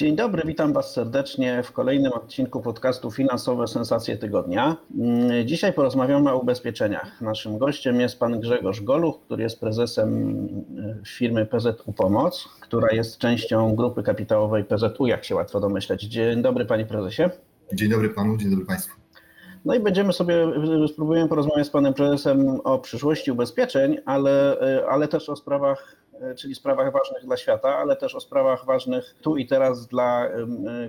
Dzień dobry, witam Was serdecznie w kolejnym odcinku podcastu Finansowe Sensacje Tygodnia. Mm, Dzisiaj porozmawiamy o ubezpieczeniach. Naszym gościem jest pan Grzegorz Goluch, który jest prezesem y, firmy PZU Pomoc, która jest częścią grupy kapitałowej PZU, jak się łatwo domyśleć. Dzień dobry, panie prezesie. Dzień dobry panu, dzień dobry państwu. No i będziemy sobie, spróbujemy porozmawiać z panem prezesem o przyszłości ubezpieczeń, ale, y, ale też o sprawach czyli sprawach ważnych dla świata, ale też o sprawach ważnych tu i teraz dla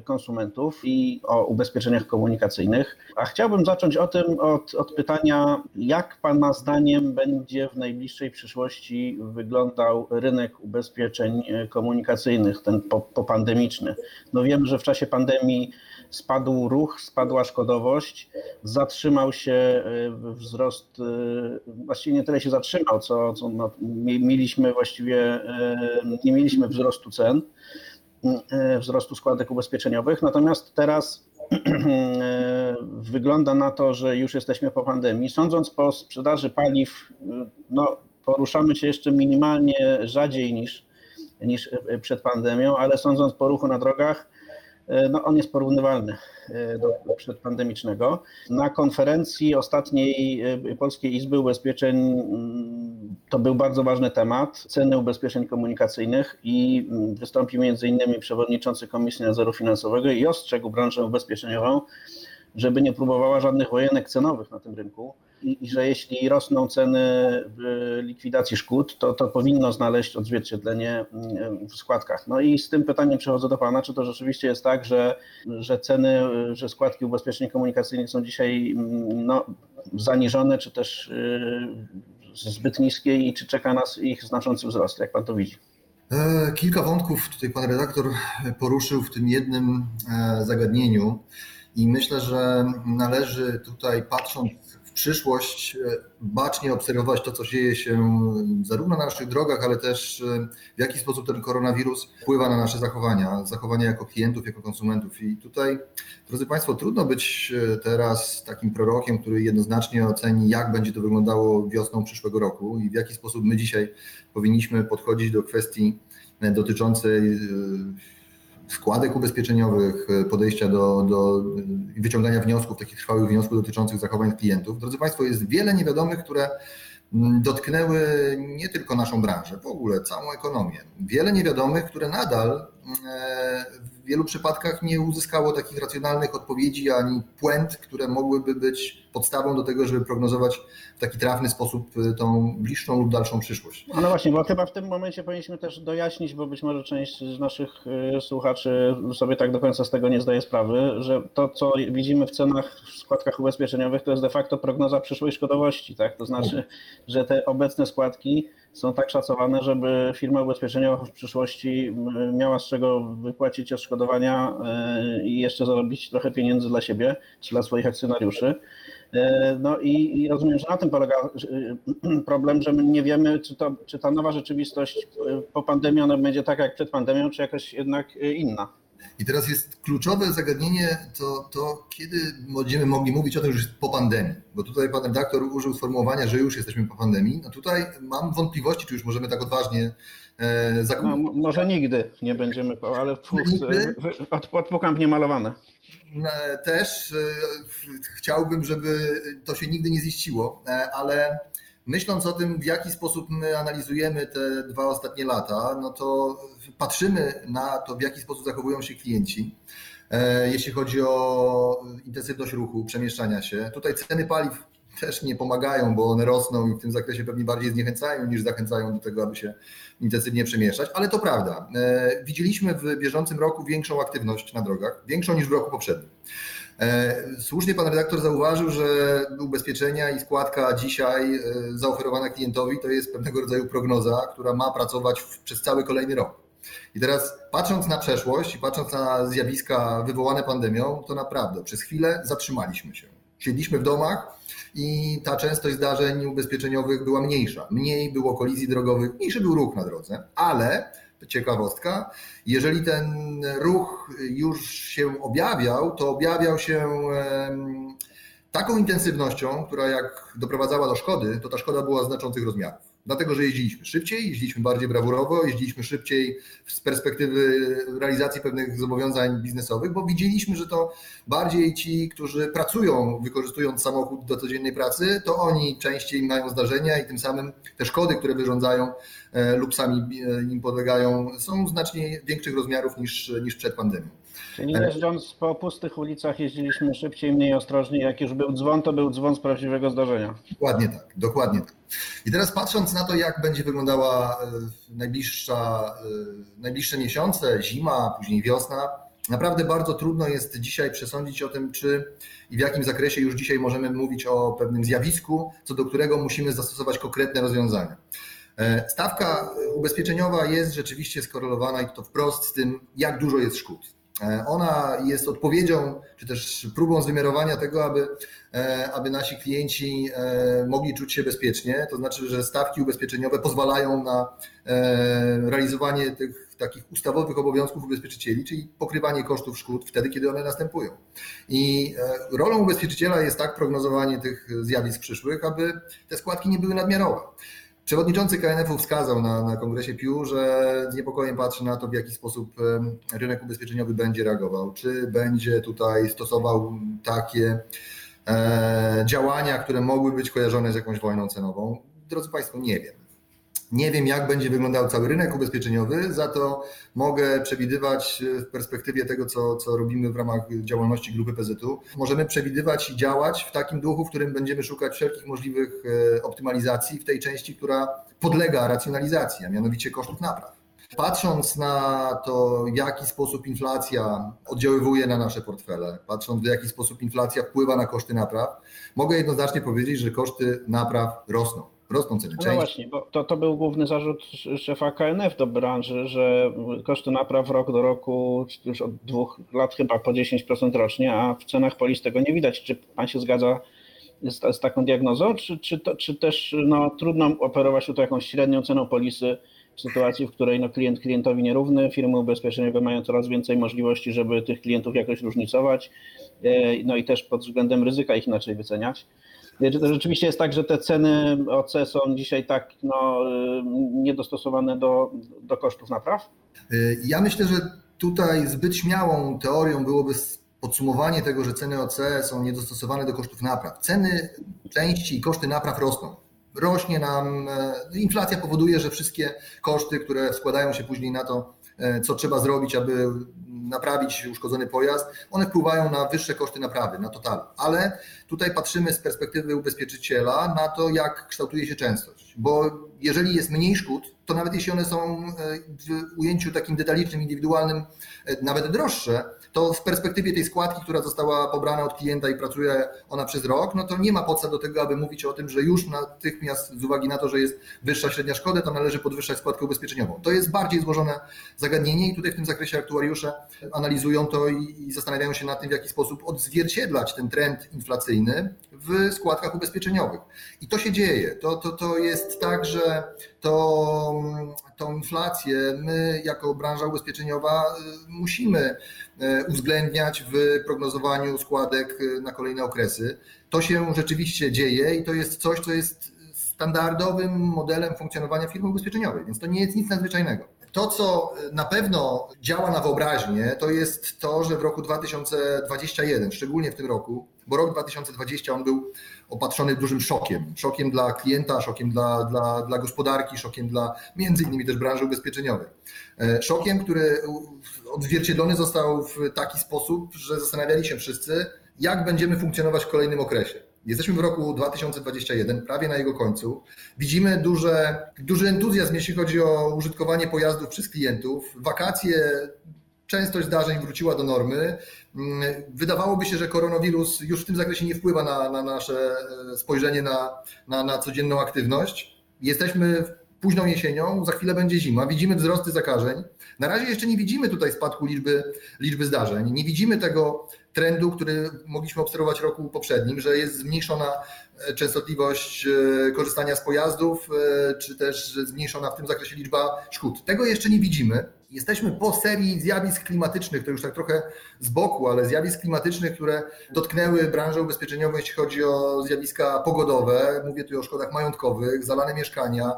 konsumentów i o ubezpieczeniach komunikacyjnych. A chciałbym zacząć o tym od, od pytania, jak Pana zdaniem będzie w najbliższej przyszłości wyglądał rynek ubezpieczeń komunikacyjnych, ten popandemiczny. No wiemy, że w czasie pandemii spadł ruch, spadła szkodowość, zatrzymał się wzrost, właściwie nie tyle się zatrzymał, co, co no, mieliśmy właściwie, nie mieliśmy wzrostu cen, wzrostu składek ubezpieczeniowych, natomiast teraz wygląda na to, że już jesteśmy po pandemii. Sądząc po sprzedaży paliw, no, poruszamy się jeszcze minimalnie rzadziej niż, niż przed pandemią, ale sądząc po ruchu na drogach, no on jest porównywalny do przedpandemicznego. Na konferencji ostatniej Polskiej Izby Ubezpieczeń to był bardzo ważny temat, ceny ubezpieczeń komunikacyjnych i wystąpił m.in. przewodniczący Komisji Nadzoru Finansowego i ostrzegł branżę ubezpieczeniową, żeby nie próbowała żadnych wojenek cenowych na tym rynku i, że jeśli rosną ceny likwidacji szkód, to to powinno znaleźć odzwierciedlenie w składkach. No i z tym pytaniem przechodzę do Pana, czy to rzeczywiście jest tak, że, że ceny, że składki ubezpieczeń komunikacyjnych są dzisiaj no, zaniżone, czy też zbyt niskie i czy czeka nas ich znaczący wzrost, jak Pan to widzi? Kilka wątków tutaj pan redaktor poruszył w tym jednym zagadnieniu i myślę, że należy tutaj patrząc przyszłość bacznie obserwować to, co dzieje się zarówno na naszych drogach, ale też w jaki sposób ten koronawirus wpływa na nasze zachowania, zachowania jako klientów, jako konsumentów. I tutaj, drodzy Państwo, trudno być teraz takim prorokiem, który jednoznacznie oceni, jak będzie to wyglądało wiosną przyszłego roku i w jaki sposób my dzisiaj powinniśmy podchodzić do kwestii dotyczącej składek ubezpieczeniowych, podejścia do, do wyciągania wniosków, takich trwałych wniosków dotyczących zachowań klientów. Drodzy Państwo, jest wiele niewiadomych, które dotknęły nie tylko naszą branżę, w ogóle całą ekonomię. Wiele niewiadomych, które nadal w wielu przypadkach nie uzyskało takich racjonalnych odpowiedzi ani puent, które mogłyby być podstawą do tego, żeby prognozować w taki trafny sposób tą bliższą lub dalszą przyszłość. No właśnie, bo chyba w tym momencie powinniśmy też dojaśnić, bo być może część z naszych słuchaczy sobie tak do końca z tego nie zdaje sprawy, że to, co widzimy w cenach w składkach ubezpieczeniowych, to jest de facto prognoza przyszłej szkodowości, tak? To znaczy, że te obecne składki są tak szacowane, żeby firma ubezpieczeniowa w przyszłości miała z czego wypłacić odszkodowania i jeszcze zarobić trochę pieniędzy dla siebie czy dla swoich akcjonariuszy. No i, i rozumiem, że na tym polega problem, że my nie wiemy, czy, to, czy ta nowa rzeczywistość po pandemii ona będzie taka jak przed pandemią, czy jakaś jednak inna. I teraz jest kluczowe zagadnienie, to, to kiedy będziemy mogli mówić o tym, że jest po pandemii. Bo tutaj pan redaktor użył sformułowania, że już jesteśmy po pandemii. No tutaj mam wątpliwości, czy już możemy tak odważnie e, no, Może nigdy nie będziemy, ale od, odpukam niemalowane. Też e, chciałbym, żeby to się nigdy nie ziściło, e, ale myśląc o tym, w jaki sposób my analizujemy te dwa ostatnie lata, no to patrzymy na to, w jaki sposób zachowują się klienci, jeśli chodzi o intensywność ruchu, przemieszczania się. Tutaj ceny paliw też nie pomagają, bo one rosną i w tym zakresie pewnie bardziej zniechęcają niż zachęcają do tego, aby się intensywnie przemieszczać, ale to prawda. Widzieliśmy w bieżącym roku większą aktywność na drogach, większą niż w roku poprzednim. Słusznie pan redaktor zauważył, że ubezpieczenia i składka dzisiaj zaoferowana klientowi to jest pewnego rodzaju prognoza, która ma pracować przez cały kolejny rok. I teraz patrząc na przeszłość i patrząc na zjawiska wywołane pandemią, to naprawdę przez chwilę zatrzymaliśmy się. Siedliśmy w domach i ta częstość zdarzeń ubezpieczeniowych była mniejsza. Mniej było kolizji drogowych, mniejszy był ruch na drodze, ale ciekawostka. Jeżeli ten ruch już się objawiał, to objawiał się taką intensywnością, która jak doprowadzała do szkody, to ta szkoda była znaczących rozmiarów. Dlatego, że jeździliśmy szybciej, jeździliśmy bardziej brawurowo, jeździliśmy szybciej z perspektywy realizacji pewnych zobowiązań biznesowych, bo widzieliśmy, że to bardziej ci, którzy pracują wykorzystując samochód do codziennej pracy, to oni częściej mają zdarzenia i tym samym te szkody, które wyrządzają e, lub sami e, im podlegają, są znacznie większych rozmiarów niż, niż przed pandemią. Czyli jeżdżąc po pustych ulicach jeździliśmy szybciej, mniej ostrożnie. Jak już był dzwon, to był dzwon z prawdziwego zdarzenia. Dokładnie tak, dokładnie tak. I teraz patrząc na to, jak będzie wyglądała e, najbliższa, e, najbliższe miesiące, zima, później wiosna, naprawdę bardzo trudno jest dzisiaj przesądzić o tym, czy i w jakim zakresie już dzisiaj możemy mówić o pewnym zjawisku, co do którego musimy zastosować konkretne rozwiązania. E, stawka ubezpieczeniowa jest rzeczywiście skorelowana i to wprost z tym, jak dużo jest szkód. E, ona jest odpowiedzią, czy też próbą zwymiarowania tego, aby, e, aby nasi klienci e, mogli czuć się bezpiecznie. To znaczy, że stawki ubezpieczeniowe pozwalają na realizowanie tych takich ustawowych obowiązków ubezpieczycieli, czyli pokrywanie kosztów szkód wtedy, kiedy one następują. I rolą ubezpieczyciela jest tak prognozowanie tych zjawisk przyszłych, aby te składki nie były nadmiarowe. Przewodniczący KNF-u wskazał na, na kongresie PIU, że z niepokojem patrzy na to, w jaki sposób rynek ubezpieczeniowy będzie reagował. Czy będzie tutaj stosował takie e, działania, które mogły być kojarzone z jakąś wojną cenową? Drodzy Państwo, nie wiem. Nie wiem, jak będzie wyglądał cały rynek ubezpieczeniowy, za to mogę przewidywać w perspektywie tego, co, co robimy w ramach działalności grupy PZU. Możemy przewidywać i działać w takim duchu, w którym będziemy szukać wszelkich możliwych e, optymalizacji w tej części, która podlega racjonalizacji, a mianowicie kosztów napraw. Patrząc na to, w jaki sposób inflacja oddziaływuje na nasze portfele, patrząc w jaki sposób inflacja wpływa na koszty napraw, mogę jednoznacznie powiedzieć, że koszty napraw rosną rosną ceny No właśnie, bo to, to był główny zarzut szefa KNF do branży, że koszty napraw rok do roku już od dwóch lat chyba po 10% rocznie, a w cenach polis tego nie widać. Czy pan się zgadza z, z taką diagnozą, czy, czy, to, czy też no, trudno operować tu jakąś średnią ceną polisy w sytuacji, w której no, klient klientowi nierówny, firmy ubezpieczeniowe mają coraz więcej możliwości, żeby tych klientów jakoś różnicować, e, no i też pod względem ryzyka ich inaczej wyceniać. Rzeczywiście jest tak, że te ceny OC są dzisiaj tak no, y, niedostosowane do, do kosztów napraw? Y, ja myślę, że tutaj zbyt śmiałą teorią byłoby podsumowanie tego, że ceny OC są niedostosowane do kosztów napraw. Ceny części i koszty napraw rosną. Rośnie nam, e, inflacja powoduje, że wszystkie koszty, które składają się później na to, co trzeba zrobić, aby naprawić uszkodzony pojazd, one wpływają na wyższe koszty naprawy, na total. Ale tutaj patrzymy z perspektywy ubezpieczyciela na to, jak kształtuje się częstość. Bo jeżeli jest mniej szkód, to nawet jeśli one są e, w ujęciu takim detalicznym, indywidualnym, e, nawet droższe, to w perspektywie tej składki, która została pobrana od klienta i pracuje ona przez rok, no to nie ma podstaw do tego, aby mówić o tym, że już natychmiast z uwagi na to, że jest wyższa średnia szkoda, to należy podwyższać składkę ubezpieczeniową. To jest bardziej złożone zagadnienie i tutaj w tym zakresie aktuariusze analizują to i zastanawiają się nad tym, w jaki sposób odzwierciedlać ten trend inflacyjny w składkach ubezpieczeniowych. I to się dzieje. To, to, to jest tak, że to, tą inflację my jako branża ubezpieczeniowa y, musimy uwzględniać w prognozowaniu składek y, na kolejne okresy. To się rzeczywiście dzieje i to jest coś, co jest standardowym modelem funkcjonowania firmy ubezpieczeniowej, więc to nie jest nic nadzwyczajnego. To, co na pewno działa na wyobraźnię, to jest to, że w roku 2021, szczególnie w tym roku, bo rok 2020 on był opatrzony dużym szokiem. Szokiem dla klienta, szokiem dla, dla, dla gospodarki, szokiem dla między innymi też branży ubezpieczeniowej. E, szokiem, który odzwierciedlony został w taki sposób, że zastanawiali się wszyscy, jak będziemy funkcjonować w kolejnym okresie. Jesteśmy w roku 2021, prawie na jego końcu. Widzimy duże, duży entuzjazm, jeśli chodzi o użytkowanie pojazdów przez klientów. Wakacje, częstość zdarzeń wróciła do normy. Mm, wydawałoby się, że koronawirus już w tym zakresie nie wpływa na, na nasze e, spojrzenie na, na, na codzienną aktywność. Jesteśmy późną jesienią, za chwilę będzie zima, widzimy wzrosty zakażeń. Na razie jeszcze nie widzimy tutaj spadku liczby, liczby zdarzeń, nie widzimy tego trendu, który mogliśmy obserwować roku poprzednim, że jest zmniejszona e, częstotliwość e, korzystania z pojazdów, czy też zmniejszona w tym zakresie liczba szkód. Tego jeszcze nie widzimy. Jesteśmy po serii zjawisk klimatycznych, to już tak trochę z boku, ale zjawisk klimatycznych, które dotknęły branżę ubezpieczeniową, jeśli chodzi o zjawiska pogodowe. Mówię tu o szkodach majątkowych, zalane mieszkania,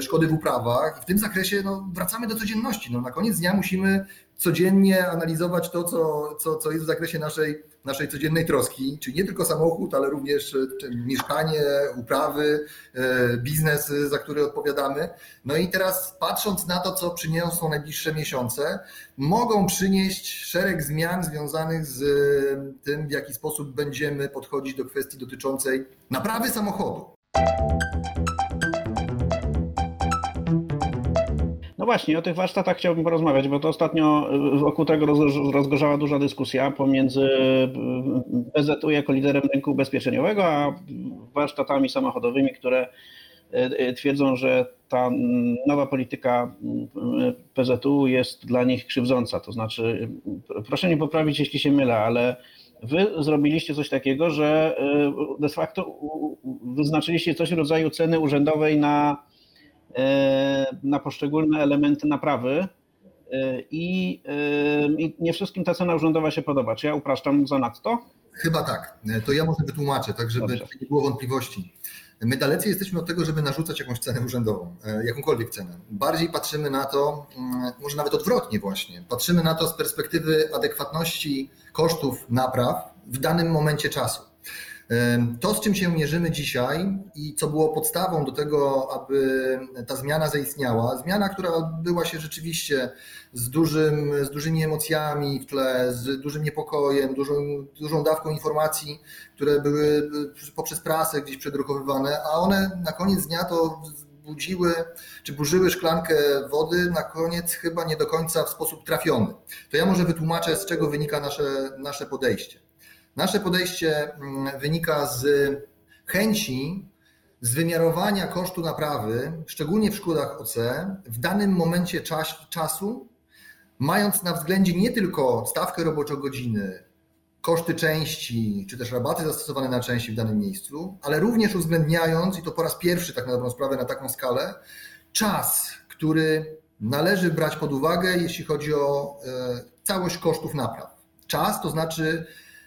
szkody w uprawach. I w tym zakresie no, wracamy do codzienności. No, na koniec dnia musimy codziennie analizować to, co, co, co jest w zakresie naszej, naszej codziennej troski, czyli nie tylko samochód, ale również e, mieszkanie, uprawy, e, biznes, za który odpowiadamy. No i teraz patrząc na to, co przyniosą najbliższe miesiące, mogą przynieść szereg zmian związanych z e, tym, w jaki sposób będziemy podchodzić do kwestii dotyczącej naprawy samochodu. Właśnie, o tych warsztatach chciałbym porozmawiać, bo to ostatnio y, wokół tego rozgorzała duża dyskusja pomiędzy y, PZU jako liderem rynku ubezpieczeniowego, a warsztatami samochodowymi, które y, twierdzą, że ta nowa polityka PZU jest dla nich krzywdząca. To znaczy, proszę nie poprawić, jeśli się mylę, ale wy zrobiliście coś takiego, że de facto wyznaczyliście coś w rodzaju ceny urzędowej na na poszczególne elementy naprawy e, i, e, i nie wszystkim ta cena urzędowa się podoba. Czy ja upraszczam zanadto? Chyba tak. To ja może wytłumaczę, tak żeby Dobrze. nie było wątpliwości. My dalecy jesteśmy od tego, żeby narzucać jakąś cenę urzędową, jakąkolwiek cenę. Bardziej patrzymy na to, mm, może nawet odwrotnie właśnie, patrzymy na to z perspektywy adekwatności kosztów napraw w danym momencie czasu. To, z czym się mierzymy dzisiaj i co było podstawą do tego, aby ta zmiana zaistniała, zmiana, która odbyła się rzeczywiście z, dużym, z dużymi emocjami w tle, z dużym niepokojem, dużą, dużą dawką informacji, które były poprzez prasę gdzieś przedrukowywane, a one na koniec dnia to budziły, czy burzyły szklankę wody, na koniec chyba nie do końca w sposób trafiony. To ja może wytłumaczę, z czego wynika nasze, nasze podejście. Nasze podejście mm, wynika z chęci z wymiarowania kosztu naprawy, szczególnie w szkodach OC, w danym momencie czas, czasu, mając na względzie nie tylko stawkę roboczo-godziny, koszty części, czy też rabaty zastosowane na części w danym miejscu, ale również uwzględniając, i to po raz pierwszy tak na dobrą sprawę na taką skalę, czas, który należy brać pod uwagę, jeśli chodzi o e, całość kosztów napraw. Czas to znaczy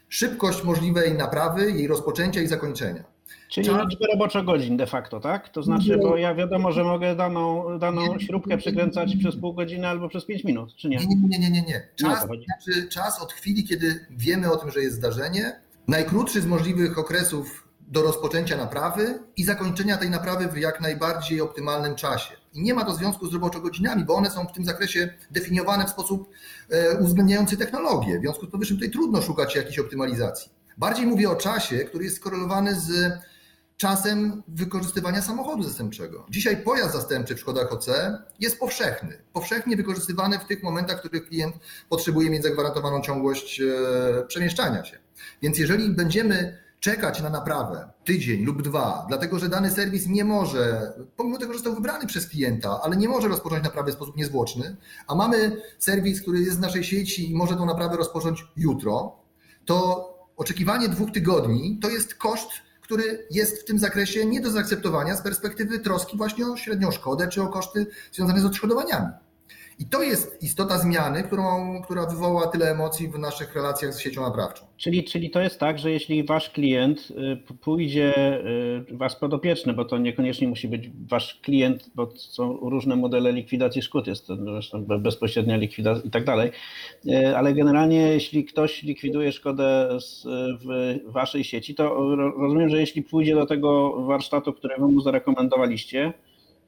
szybkość możliwej naprawy, jej rozpoczęcia i zakończenia. Czyli Czas... liczbę roboczo-godzin de facto, tak? To znaczy, bo ja wiadomo, że mogę daną, daną śrubkę przykręcać przez pół godziny albo przez pięć minut, czy nie? Nie, nie, nie, nie. nie. Czas, znaczy czas od chwili, kiedy wiemy o tym, że jest zdarzenie, najkrótszy z możliwych okresów do rozpoczęcia naprawy i zakończenia tej naprawy w jak najbardziej optymalnym czasie. I nie ma to związku z roboczo-godzinami, bo one są w tym zakresie definiowane w sposób uwzględniający technologię. W związku z powyższym tutaj trudno szukać jakiejś optymalizacji. Bardziej mówię o czasie, który jest skorelowany z czasem wykorzystywania samochodu zastępczego. Dzisiaj pojazd zastępczy w Szkodach OC jest powszechny. Powszechnie wykorzystywany w tych momentach, w których klient potrzebuje mieć zagwarantowaną ciągłość e, przemieszczania się. Więc jeżeli będziemy czekać na naprawę tydzień lub dwa, dlatego że dany serwis nie może, pomimo tego, że został wybrany przez klienta, ale nie może rozpocząć naprawy w sposób niezwłoczny, a mamy serwis, który jest z naszej sieci i może tą naprawę rozpocząć jutro, to oczekiwanie dwóch tygodni to jest koszt, który jest w tym zakresie nie do zaakceptowania z perspektywy troski właśnie o średnią szkodę czy o koszty związane z odszkodowaniami. I to jest istota zmiany, którą, która wywoła tyle emocji w naszych relacjach z siecią naprawczą. Czyli, czyli to jest tak, że jeśli wasz klient y, pójdzie, y, wasz podopieczny, bo to niekoniecznie musi być wasz klient, bo są różne modele likwidacji szkód, jest to zresztą bezpośrednia likwidacja i tak dalej, y, ale generalnie jeśli ktoś likwiduje szkodę w waszej sieci, to rozumiem, że jeśli pójdzie do tego warsztatu, który wy mu zarekomendowaliście,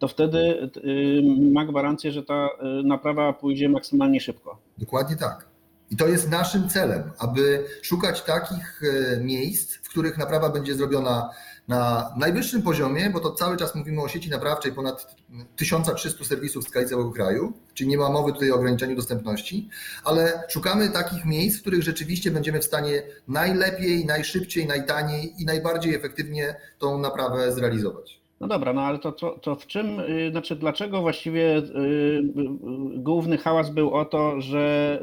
to wtedy y, ma gwarancję, że ta y, naprawa pójdzie maksymalnie szybko. Dokładnie tak. I to jest naszym celem, aby szukać takich y, miejsc, w których naprawa będzie zrobiona na najwyższym poziomie, bo to cały czas mówimy o sieci naprawczej ponad 1300 serwisów w skali całego kraju, czyli nie ma mowy tutaj o ograniczeniu dostępności, ale szukamy takich miejsc, w których rzeczywiście będziemy w stanie najlepiej, najszybciej, najtaniej i najbardziej efektywnie tą naprawę zrealizować. No dobra, no ale to, to, to w czym, y, znaczy dlaczego właściwie y, y, główny hałas był o to, że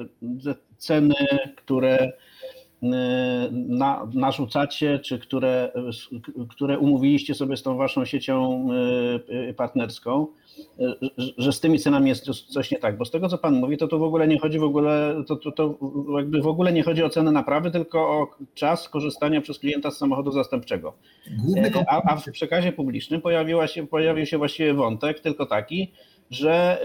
ceny, które na, narzucacie, czy które, które umówiliście sobie z tą waszą siecią partnerską, że z tymi cenami jest coś nie tak, bo z tego co pan mówi, to to w ogóle nie chodzi w ogóle, to, to, to jakby w ogóle nie chodzi o cenę naprawy, tylko o czas korzystania przez klienta z samochodu zastępczego. Główny a, a w przekazie publicznym pojawiła się, pojawił się właściwie wątek tylko taki, że,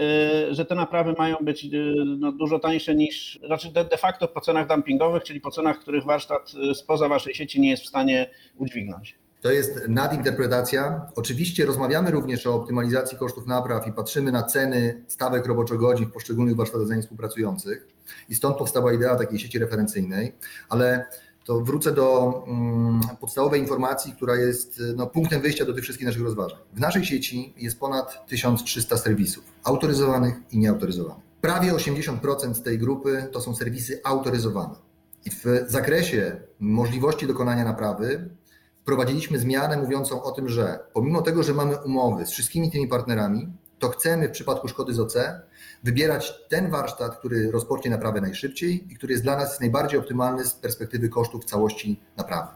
y, że te naprawy mają być y, no, dużo tańsze niż, znaczy de, facto po cenach dumpingowych, czyli po cenach, których warsztat y, spoza waszej sieci nie jest w stanie udźwignąć. To jest nadinterpretacja. Oczywiście rozmawiamy również o optymalizacji kosztów napraw i patrzymy na ceny stawek roboczo-godzin w poszczególnych warsztatach współpracujących. I stąd powstała idea takiej sieci referencyjnej, ale to wrócę do um, podstawowej informacji, która jest no, punktem wyjścia do tych wszystkich naszych rozważań. W naszej sieci jest ponad 1300 serwisów autoryzowanych i nieautoryzowanych. Prawie 80% z tej grupy to są serwisy autoryzowane. I w zakresie możliwości dokonania naprawy wprowadziliśmy zmianę mówiącą o tym, że pomimo tego, że mamy umowy z wszystkimi tymi partnerami, to chcemy w przypadku szkody z OC wybierać ten warsztat, który rozpocznie naprawę najszybciej i który jest dla nas najbardziej optymalny z perspektywy kosztów całości naprawy.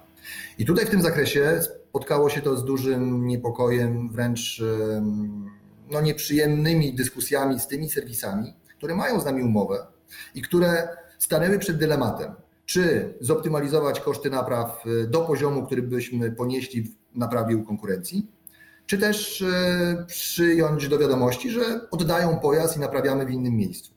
I tutaj w tym zakresie spotkało się to z dużym niepokojem, wręcz no, nieprzyjemnymi dyskusjami z tymi serwisami, które mają z nami umowę i które stanęły przed dylematem czy zoptymalizować koszty napraw y, do poziomu, który byśmy ponieśli w naprawie u konkurencji, czy też y, przyjąć do wiadomości, że oddają pojazd i naprawiamy w innym miejscu.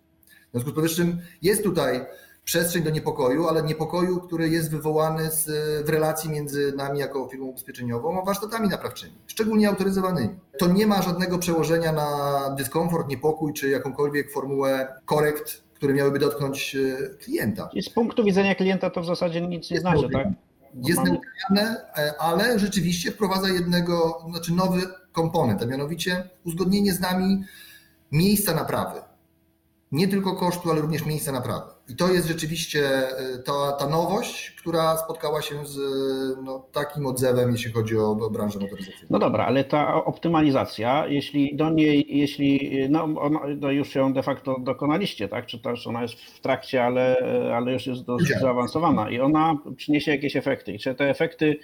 W związku z powyższym jest tutaj przestrzeń do niepokoju, ale niepokoju, który jest wywołany z, w relacji między nami jako firmą ubezpieczeniową a warsztatami naprawczymi, szczególnie autoryzowanymi. To nie ma żadnego przełożenia na dyskomfort, niepokój czy jakąkolwiek formułę korekt które miałyby dotknąć e, klienta. I z punktu widzenia klienta to w zasadzie nic nie znaczy, tak? Jest neutralne, e, ale rzeczywiście wprowadza jednego, znaczy nowy komponent, a mianowicie uzgodnienie z nami miejsca naprawy nie tylko kosztu, ale również miejsca naprawy. I to jest rzeczywiście e, ta, ta nowość, która spotkała się z no, takim odzewem, jeśli chodzi o, o branżę motoryzacyjną. No dobra, ale ta optymalizacja, jeśli do niej, jeśli no, ona, no już ją de facto dokonaliście, tak? Czy też ona jest w trakcie, ale, ale już jest dosyć zaawansowana i ona przyniesie jakieś efekty. I czy te efekty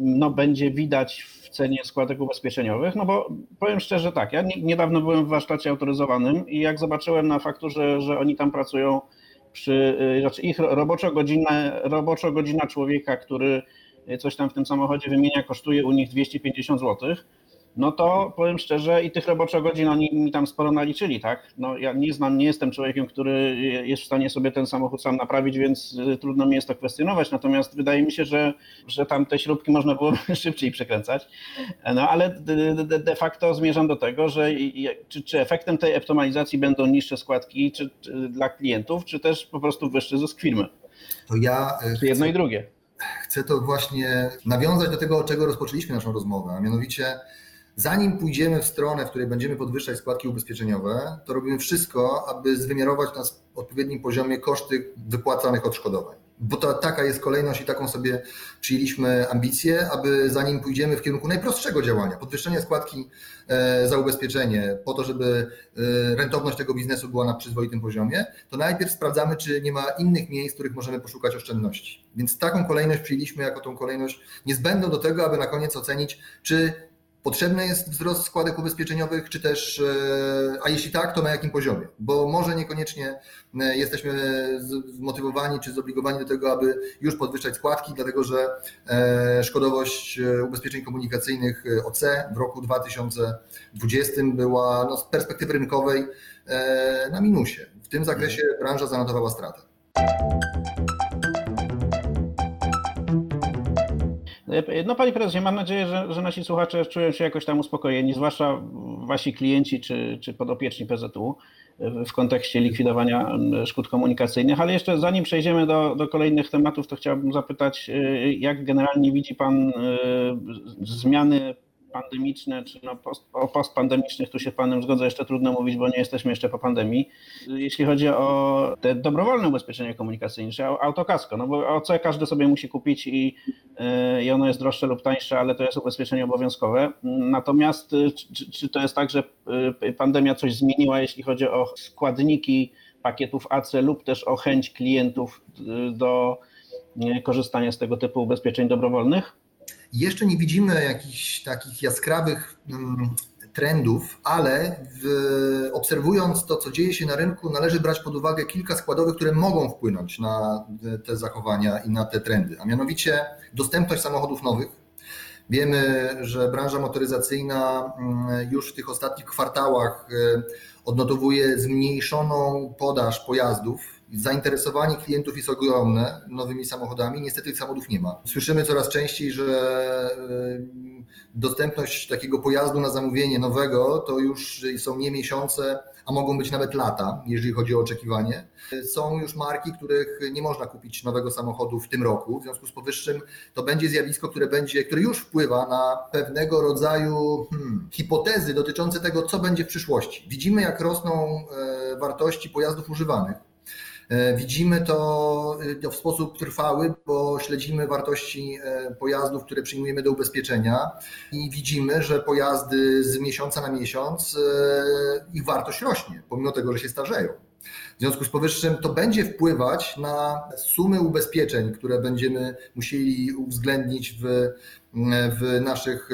no, będzie widać cenie składek ubezpieczeniowych, no bo powiem szczerze tak, ja niedawno byłem w warsztacie autoryzowanym i jak zobaczyłem na fakturze, że oni tam pracują przy, y, znaczy ich roboczo godzina, roboczo godzina człowieka, który coś tam w tym samochodzie wymienia, kosztuje u nich 250 zł, no to powiem szczerze, i tych roboczo godzin oni mi tam sporo naliczyli, tak? No ja nie znam, nie jestem człowiekiem, który jest w stanie sobie ten samochód sam naprawić, więc y, trudno mi jest to kwestionować. Natomiast wydaje mi się, że, że tam te śrubki można było szybciej przekręcać. No ale de, de facto zmierzam do tego, że czy, czy efektem tej optymalizacji będą niższe składki czy, czy dla klientów, czy też po prostu wyższy zysk firmy? To ja. Chcę, jedno i drugie. Chcę to właśnie nawiązać do tego, od czego rozpoczęliśmy naszą rozmowę, a mianowicie Zanim pójdziemy w stronę, w której będziemy podwyższać składki ubezpieczeniowe, to robimy wszystko, aby zwymiarować na odpowiednim poziomie koszty wypłacanych odszkodowań. Bo to, taka jest kolejność i taką sobie przyjęliśmy ambicję, aby zanim pójdziemy w kierunku najprostszego działania, podwyższenia składki e, za ubezpieczenie, po to, żeby e, rentowność tego biznesu była na przyzwoitym poziomie, to najpierw sprawdzamy, czy nie ma innych miejsc, w których możemy poszukać oszczędności. Więc taką kolejność przyjęliśmy jako tą kolejność niezbędną do tego, aby na koniec ocenić, czy Potrzebny jest wzrost składek ubezpieczeniowych, czy też, e, a jeśli tak, to na jakim poziomie? Bo może niekoniecznie e, jesteśmy zmotywowani czy zobligowani do tego, aby już podwyższać składki, dlatego że e, szkodowość ubezpieczeń komunikacyjnych OC w roku 2020 była no, z perspektywy rynkowej na minusie. W tym zakresie branża zanotowała stratę. No Panie Prezesie, mam nadzieję, że, że nasi słuchacze czują się jakoś tam uspokojeni, zwłaszcza Wasi klienci czy, czy podopieczni PZU w kontekście likwidowania szkód komunikacyjnych, ale jeszcze zanim przejdziemy do, do kolejnych tematów, to chciałbym zapytać, y, jak generalnie widzi Pan zmiany pandemiczne, czy no post, o postpandemicznych, tu się panem zgodzę, jeszcze trudno mówić, bo nie jesteśmy jeszcze po pandemii. Jeśli chodzi o te dobrowolne ubezpieczenie komunikacyjne, czy autokasko, no bo OC każdy sobie musi kupić i, i ono jest droższe lub tańsze, ale to jest ubezpieczenie obowiązkowe. Natomiast czy, czy to jest tak, że pandemia coś zmieniła, jeśli chodzi o składniki pakietów AC lub też o chęć klientów do korzystania z tego typu ubezpieczeń dobrowolnych? Jeszcze nie widzimy jakichś takich jaskrawych mm, trendów, ale w, obserwując to, co dzieje się na rynku, należy brać pod uwagę kilka składowych, które mogą wpłynąć na te zachowania i na te trendy, a mianowicie dostępność samochodów nowych. Wiemy, że branża motoryzacyjna mm, już w tych ostatnich kwartałach y, odnotowuje zmniejszoną podaż pojazdów Zainteresowanie klientów jest ogromne nowymi samochodami. Niestety tych samochodów nie ma. Słyszymy coraz częściej, że e, dostępność takiego pojazdu na zamówienie nowego to już są nie miesiące, a mogą być nawet lata, jeżeli chodzi o oczekiwanie. Są już marki, których nie można kupić nowego samochodu w tym roku. W związku z powyższym to będzie zjawisko, które będzie, które już wpływa na pewnego rodzaju hmm, hipotezy dotyczące tego, co będzie w przyszłości. Widzimy, jak rosną e, wartości pojazdów używanych. E, widzimy to e, w sposób trwały, bo śledzimy wartości e, pojazdów, które przyjmujemy do ubezpieczenia i widzimy, że pojazdy z miesiąca na miesiąc ich wartość rośnie, pomimo tego, że się starzeją. W związku z powyższym to będzie wpływać na sumy ubezpieczeń, które będziemy musieli uwzględnić w, w naszych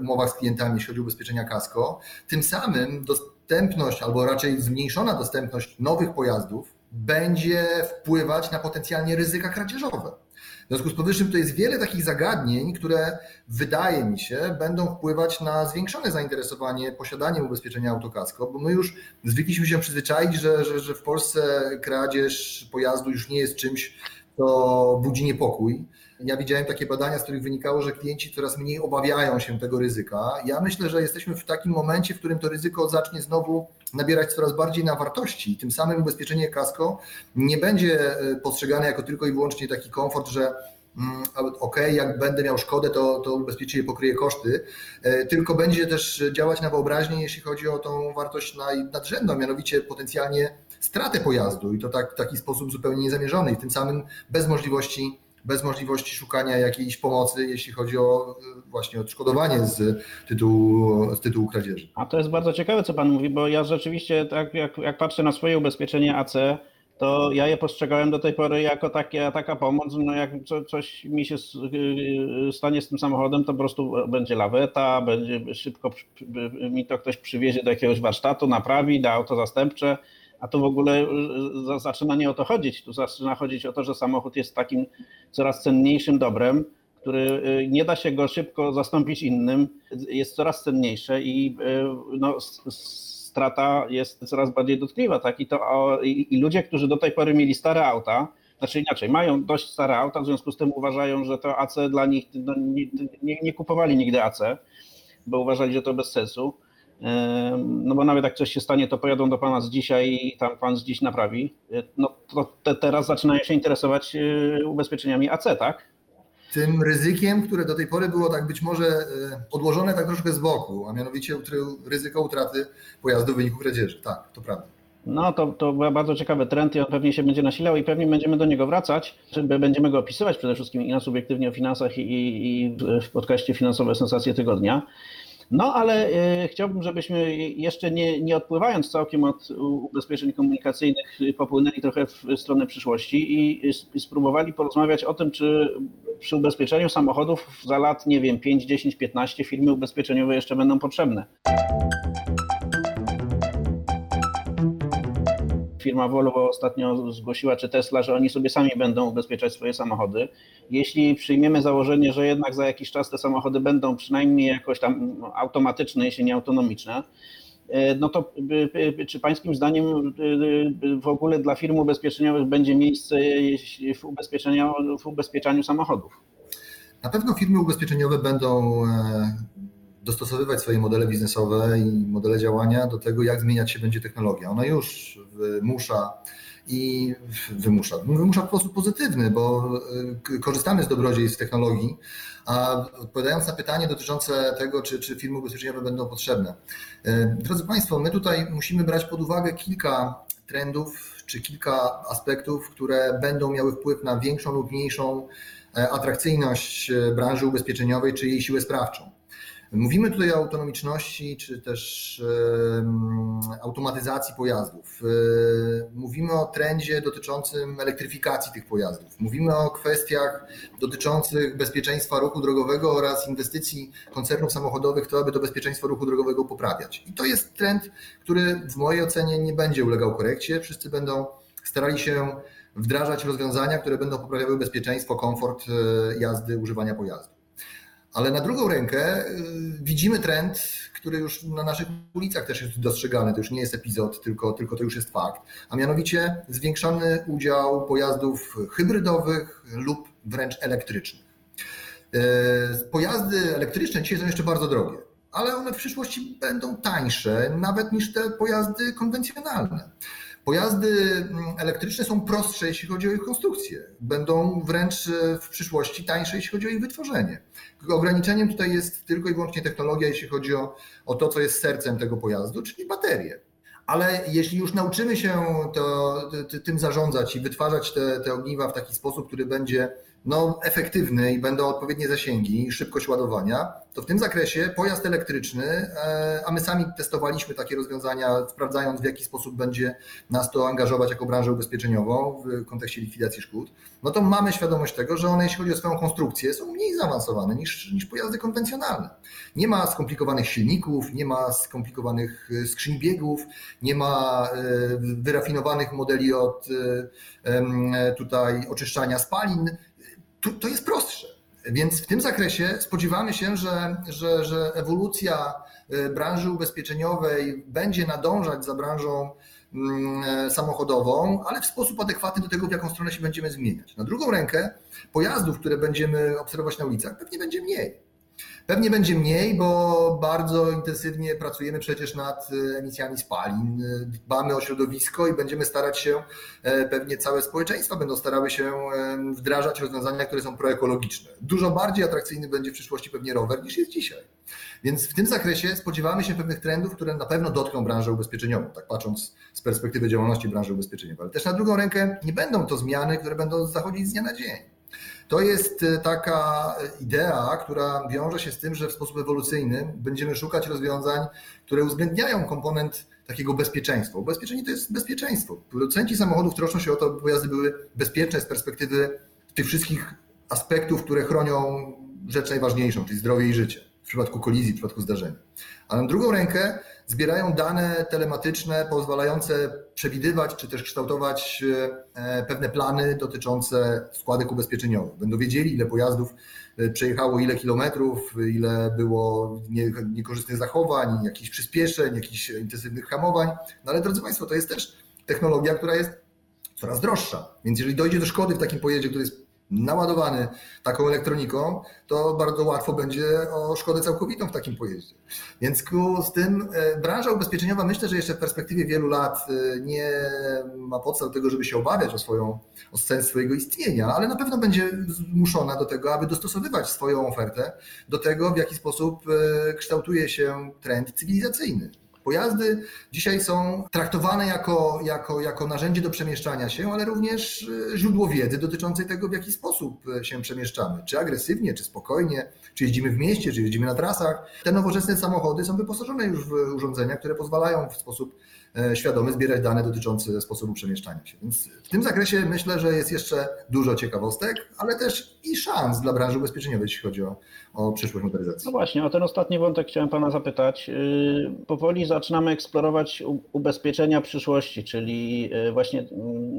umowach z klientami, jeśli chodzi o ubezpieczenia kasko. Tym samym dostępność, albo raczej zmniejszona dostępność nowych pojazdów będzie wpływać na potencjalnie ryzyka kradzieżowe. W związku z powyższym to jest wiele takich zagadnień, które wydaje mi się będą wpływać na zwiększone zainteresowanie posiadaniem ubezpieczenia autokasko, bo my już zwykliśmy się przyzwyczaić, że, że, że w Polsce kradzież pojazdu już nie jest czymś, co budzi niepokój. Ja widziałem takie badania, z których wynikało, że klienci coraz mniej obawiają się tego ryzyka. Ja myślę, że jesteśmy w takim momencie, w którym to ryzyko zacznie znowu nabierać coraz bardziej na wartości. Tym samym ubezpieczenie kasko nie będzie e, postrzegane jako tylko i wyłącznie taki komfort, że mm, ok, jak będę miał szkodę, to, to ubezpieczenie pokryje koszty, e, tylko będzie też działać na wyobraźnię, jeśli chodzi o tą wartość nadrzędną, mianowicie potencjalnie stratę pojazdu i to tak, w taki sposób zupełnie niezamierzony i tym samym bez możliwości bez możliwości szukania jakiejś pomocy, jeśli chodzi o e, właśnie odszkodowanie z tytułu, z tytułu kradzieży. A to jest bardzo ciekawe, co Pan mówi, bo ja rzeczywiście, tak jak, jak patrzę na swoje ubezpieczenie AC, to ja je postrzegałem do tej pory jako takie, taka pomoc, no jak co, coś mi się e, stanie z tym samochodem, to po prostu będzie laweta, będzie szybko mi to ktoś przywiezie do jakiegoś warsztatu, naprawi, da auto zastępcze, a to w ogóle y, zaczyna nie o to chodzić. Tu zaczyna chodzić o to, że samochód jest takim coraz cenniejszym dobrem, który y, nie da się go szybko zastąpić innym, jest coraz cenniejsze i y, no, strata jest coraz bardziej dotkliwa. Tak? I, to, I ludzie, którzy do tej pory mieli stare auta, znaczy inaczej, mają dość stare auta, w związku z tym uważają, że to AC dla nich, no, nie, nie, nie kupowali nigdy AC, bo uważali, że to bez sensu no bo nawet jak coś się stanie, to pojadą do pana z dzisiaj i tam pan z dziś naprawi. No to te, teraz zaczynają się interesować e, ubezpieczeniami AC, tak? Tym ryzykiem, które do tej pory było tak być może e, odłożone tak troszkę z boku, a mianowicie ryzyko utraty pojazdu w wyniku kradzieży. Tak, to prawda. No to, to był bardzo ciekawy trend i on pewnie się będzie nasilał i pewnie będziemy do niego wracać. Będziemy go opisywać przede wszystkim i na subiektywnie o finansach i, i w podcaście Finansowe Sensacje Tygodnia. No ale e, chciałbym, żebyśmy jeszcze nie, nie odpływając całkiem od ubezpieczeń komunikacyjnych, popłynęli trochę w stronę przyszłości i, i spróbowali porozmawiać o tym, czy przy ubezpieczeniu samochodów za lat, nie wiem, 5, 10, 15 firmy ubezpieczeniowe jeszcze będą potrzebne. Firma Volvo ostatnio zgłosiła, czy Tesla, że oni sobie sami będą ubezpieczać swoje samochody. Jeśli przyjmiemy założenie, że jednak za jakiś czas te samochody będą przynajmniej jakoś tam automatyczne, jeśli nie autonomiczne, e, no to e, e, czy pańskim zdaniem w ogóle dla firm ubezpieczeniowych będzie miejsce w, ubezpieczeniu, w ubezpieczaniu samochodów? Na pewno firmy ubezpieczeniowe będą dostosowywać swoje modele biznesowe i modele działania do tego, jak zmieniać się będzie technologia. Ona już wymusza i wymusza, wymusza w sposób pozytywny, bo y, korzystamy z dobrodziejstw technologii, a odpowiadając na pytanie dotyczące tego, czy, czy firmy ubezpieczeniowe będą potrzebne. Y, drodzy Państwo, my tutaj musimy brać pod uwagę kilka trendów czy kilka aspektów, które będą miały wpływ na większą lub mniejszą e, atrakcyjność branży ubezpieczeniowej czy jej siłę sprawczą. Mówimy tutaj o autonomiczności czy też automatyzacji pojazdów. E, mówimy o trendzie dotyczącym elektryfikacji tych pojazdów. Mówimy o kwestiach dotyczących bezpieczeństwa ruchu drogowego oraz inwestycji koncernów samochodowych, to aby to bezpieczeństwo ruchu drogowego poprawiać. I to jest trend, który w mojej ocenie nie będzie ulegał korekcie. Wszyscy będą starali się wdrażać rozwiązania, które będą poprawiały bezpieczeństwo, komfort e, jazdy, używania pojazdu. Ale na drugą rękę y, widzimy trend, który już na naszych ulicach też jest dostrzegany. To już nie jest epizod, tylko, tylko to już jest fakt. A mianowicie zwiększony udział pojazdów hybrydowych lub wręcz elektrycznych. Y, pojazdy elektryczne dzisiaj są jeszcze bardzo drogie, ale one w przyszłości będą tańsze nawet niż te pojazdy konwencjonalne. Pojazdy mm, elektryczne są prostsze, jeśli chodzi o ich konstrukcję. Będą wręcz e, w przyszłości tańsze, jeśli chodzi o ich wytworzenie. Ograniczeniem tutaj jest tylko i wyłącznie technologia, jeśli chodzi o, o to, co jest sercem tego pojazdu, czyli baterie. Ale jeśli już nauczymy się to, tym zarządzać i wytwarzać te, te ogniwa w taki sposób, który będzie no, efektywny i będą odpowiednie zasięgi, szybkość ładowania, to w tym zakresie pojazd elektryczny, e, a my sami testowaliśmy takie rozwiązania, sprawdzając w jaki sposób będzie nas to angażować jako branżę ubezpieczeniową w kontekście likwidacji szkód, no to mamy świadomość tego, że one, jeśli chodzi o swoją konstrukcję, są mniej zaawansowane niż, niż pojazdy konwencjonalne. Nie ma skomplikowanych silników, nie ma skomplikowanych e, skrzyń biegów, nie ma e, wyrafinowanych modeli od tutaj oczyszczania spalin. To, to jest prostsze. Więc w tym zakresie spodziewamy się, że, że, że ewolucja e, branży ubezpieczeniowej będzie nadążać za branżą mm, e, samochodową, ale w sposób adekwatny do tego, w jaką stronę się będziemy zmieniać. Na drugą rękę pojazdów, które będziemy obserwować na ulicach, pewnie będzie mniej. Pewnie będzie mniej, bo bardzo intensywnie pracujemy przecież nad e, emisjami spalin, e, dbamy o środowisko i będziemy starać się, e, pewnie całe społeczeństwa będą starały się wdrażać rozwiązania, które są proekologiczne. Dużo bardziej atrakcyjny będzie w przyszłości pewnie rower niż jest dzisiaj. Więc w tym zakresie spodziewamy się pewnych trendów, które na pewno dotkną branżę ubezpieczeniową, tak patrząc z perspektywy działalności branży ubezpieczeniowej. Ale też na drugą rękę nie będą to zmiany, które będą zachodzić z dnia na dzień. To jest e, taka idea, która wiąże się z tym, że w sposób ewolucyjny będziemy szukać rozwiązań, które uwzględniają komponent takiego bezpieczeństwa. Ubezpieczenie to jest bezpieczeństwo. Producenci samochodów troszczą się o to, by pojazdy były bezpieczne z perspektywy tych wszystkich aspektów, które chronią rzecz najważniejszą, czyli zdrowie i życie w przypadku kolizji, w przypadku zdarzenia. A na drugą rękę zbierają dane telematyczne pozwalające przewidywać czy też kształtować e, pewne plany dotyczące składek ubezpieczeniowych. Będą wiedzieli, ile pojazdów e, przejechało ile kilometrów, ile było niekorzystnych zachowań, jakichś przyspieszeń, jakichś intensywnych hamowań. No ale drodzy Państwo, to jest też technologia, która jest coraz droższa. Więc jeżeli dojdzie do szkody w takim pojeździe, który jest naładowany taką elektroniką, to bardzo łatwo będzie o szkodę całkowitą w takim pojeździe. Więc z tym e, branża ubezpieczeniowa myślę, że jeszcze w perspektywie wielu lat e, nie ma podstaw do tego, żeby się obawiać o, swoją, o sens swojego istnienia, ale na pewno będzie zmuszona do tego, aby dostosowywać swoją ofertę do tego, w jaki sposób e, kształtuje się trend cywilizacyjny. Pojazdy dzisiaj są traktowane jako, jako, jako narzędzie do przemieszczania się, ale również e, źródło wiedzy dotyczącej tego, w jaki sposób e, się przemieszczamy. Czy agresywnie, czy spokojnie, czy jeździmy w mieście, czy jeździmy na trasach. Te nowoczesne samochody są wyposażone już w urządzenia, które pozwalają w sposób świadomy zbierać dane dotyczące sposobu przemieszczania się. Więc w tym zakresie myślę, że jest jeszcze dużo ciekawostek, ale też i szans dla branży ubezpieczeniowej, jeśli chodzi o, o przyszłość motoryzacji. No właśnie, o ten ostatni wątek chciałem Pana zapytać. Y, powoli zaczynamy eksplorować ubezpieczenia przyszłości, czyli y, właśnie mm,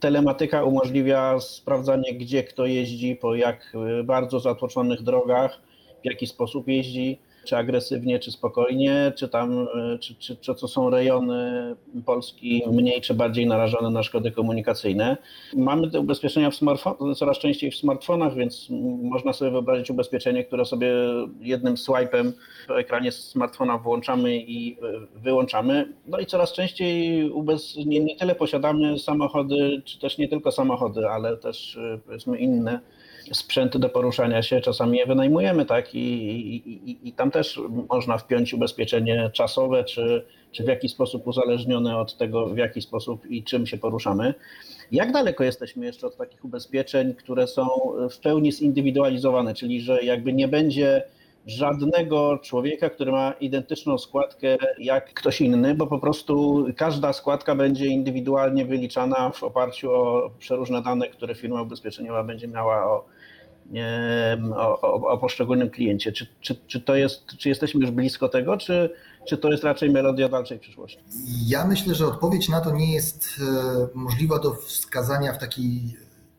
telematyka umożliwia sprawdzanie, gdzie kto jeździ, po jak y, bardzo zatłoczonych drogach, w jaki sposób jeździ czy agresywnie, czy spokojnie, czy tam, czy, czy, czy to są rejony Polski mniej czy bardziej narażone na szkody komunikacyjne. Mamy te ubezpieczenia w smartfonach, coraz częściej w smartfonach, więc można sobie wyobrazić ubezpieczenie, które sobie jednym swipem w ekranie smartfona włączamy i wyłączamy. No i coraz częściej ubez... nie, nie tyle posiadamy samochody, czy też nie tylko samochody, ale też powiedzmy inne sprzęty do poruszania się, czasami je wynajmujemy, tak? I, i, i tam też można wpiąć ubezpieczenie czasowe, czy, czy w jakiś sposób uzależnione od tego, w jaki sposób i czym się poruszamy. Jak daleko jesteśmy jeszcze od takich ubezpieczeń, które są w pełni zindywidualizowane, czyli że jakby nie będzie żadnego człowieka, który ma identyczną składkę jak ktoś inny, bo po prostu każda składka będzie indywidualnie wyliczana w oparciu o przeróżne dane, które firma ubezpieczeniowa będzie miała o, o, o, poszczególnym kliencie. Czy, czy, czy, to jest, czy jesteśmy już blisko tego, czy, czy to jest raczej melodia dalszej przyszłości? Ja myślę, że odpowiedź na to nie jest e, możliwa do wskazania w takiej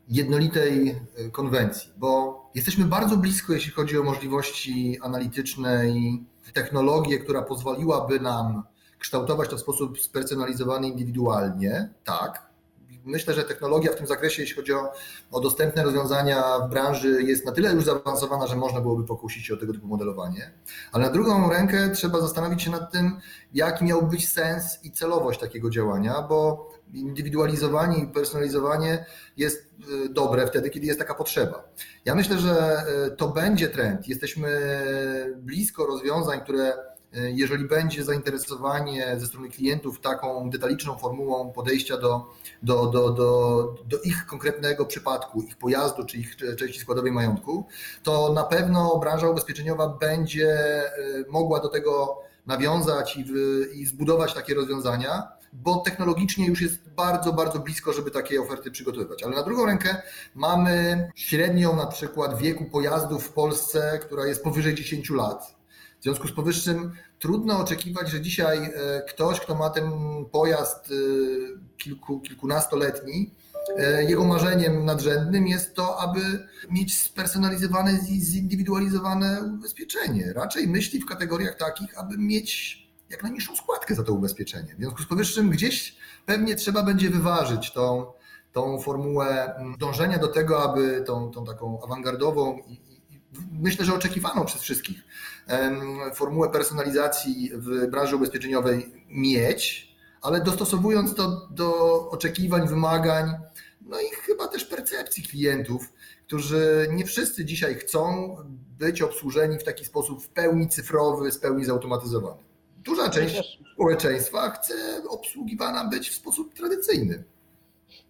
jednolitej e, konwencji, bo jesteśmy bardzo blisko, jeśli chodzi o możliwości analityczne i technologię, która pozwoliłaby nam kształtować to w sposób spersonalizowany indywidualnie, tak. Myślę, że technologia w tym zakresie, jeśli chodzi o, o dostępne rozwiązania w branży, jest na tyle już zaawansowana, że można byłoby pokusić się o tego typu modelowanie. Ale na drugą rękę trzeba zastanowić się nad tym, jaki miałby być sens i celowość takiego działania, bo indywidualizowanie i personalizowanie jest e, dobre wtedy, kiedy jest taka potrzeba. Ja myślę, że e, to będzie trend. Jesteśmy blisko rozwiązań, które jeżeli będzie zainteresowanie ze strony klientów taką detaliczną formułą podejścia do, do, do, do, do ich konkretnego przypadku, ich pojazdu czy ich części składowej majątku, to na pewno branża ubezpieczeniowa będzie mogła do tego nawiązać i, w, i zbudować takie rozwiązania, bo technologicznie już jest bardzo, bardzo blisko, żeby takie oferty przygotowywać. Ale na drugą rękę mamy średnią na przykład wieku pojazdów w Polsce, która jest powyżej 10 lat. W związku z powyższym trudno oczekiwać, że dzisiaj e, ktoś, kto ma ten pojazd e, kilku, kilkunastoletni, e, jego marzeniem nadrzędnym jest to, aby mieć spersonalizowane, zindywidualizowane ubezpieczenie. Raczej myśli w kategoriach takich, aby mieć jak najniższą składkę za to ubezpieczenie. W związku z powyższym gdzieś pewnie trzeba będzie wyważyć tą, tą formułę dążenia do tego, aby tą, tą taką awangardową i, i myślę, że oczekiwaną przez wszystkich formułę personalizacji w branży ubezpieczeniowej mieć, ale dostosowując to do oczekiwań, wymagań, no i chyba też percepcji klientów, którzy nie wszyscy dzisiaj chcą być obsłużeni w taki sposób w pełni cyfrowy, w pełni zautomatyzowany. Duża część społeczeństwa chce obsługiwana być w sposób tradycyjny.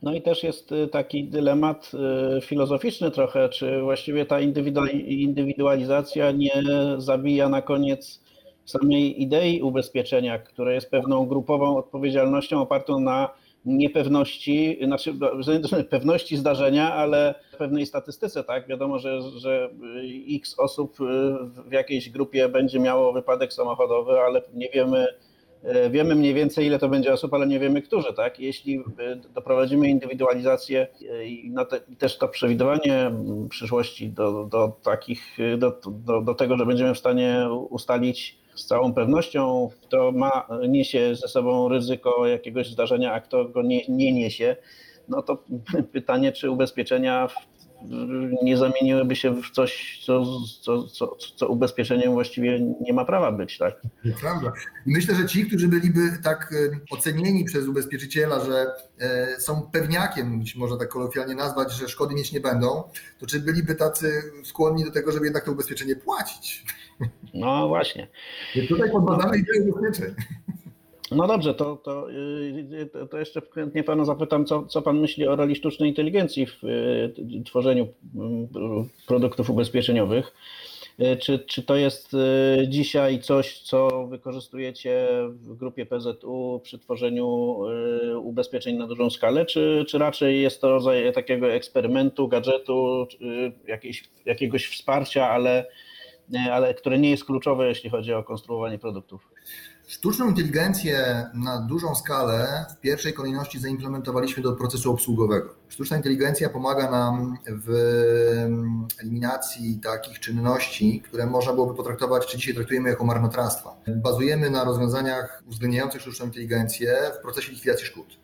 No i też jest y, taki dylemat y, filozoficzny trochę, czy właściwie ta indywidualizacja nie zabija na koniec samej idei ubezpieczenia, które jest pewną grupową odpowiedzialnością opartą na niepewności, znaczy pewności zdarzenia, ale pewnej statystyce, tak? Wiadomo, że, że x osób w jakiejś grupie będzie miało wypadek samochodowy, ale nie wiemy, wiemy mniej więcej ile to będzie osób, ale nie wiemy którzy, tak? Jeśli doprowadzimy indywidualizację i te, też to przewidywanie przyszłości do, do takich, do, do, do tego, że będziemy w stanie ustalić z całą pewnością kto ma, niesie ze sobą ryzyko jakiegoś zdarzenia, a kto go nie, nie niesie, no to pytanie, czy ubezpieczenia nie zamieniłyby się w coś, co, co, co, co ubezpieczeniem właściwie nie ma prawa być, tak? Prawda. Myślę, że ci, którzy byliby tak ocenieni przez ubezpieczyciela, że e, są pewniakiem, jeśli można tak kolokwialnie nazwać, że szkody mieć nie będą, to czy byliby tacy skłonni do tego, żeby jednak to ubezpieczenie płacić? No właśnie. I tutaj podbadamy ideę ubezpieczeń. No dobrze, to, to, y, to jeszcze chętnie Pana zapytam, co, co Pan myśli o roli sztucznej inteligencji w y, tworzeniu produktów ubezpieczeniowych. Y, czy, czy to jest dzisiaj coś, co wykorzystujecie w grupie PZU przy tworzeniu ubezpieczeń na dużą skalę, czy, czy raczej jest to rodzaj takiego eksperymentu, gadżetu, jakiejś, jakiegoś wsparcia, ale, ale które nie jest kluczowe, jeśli chodzi o konstruowanie produktów? Sztuczną inteligencję na dużą skalę w pierwszej kolejności zaimplementowaliśmy do procesu obsługowego. Sztuczna inteligencja pomaga nam w eliminacji takich czynności, które można byłoby potraktować, czy dzisiaj traktujemy jako marnotrawstwa. Bazujemy na rozwiązaniach uwzględniających sztuczną inteligencję w procesie likwidacji szkód.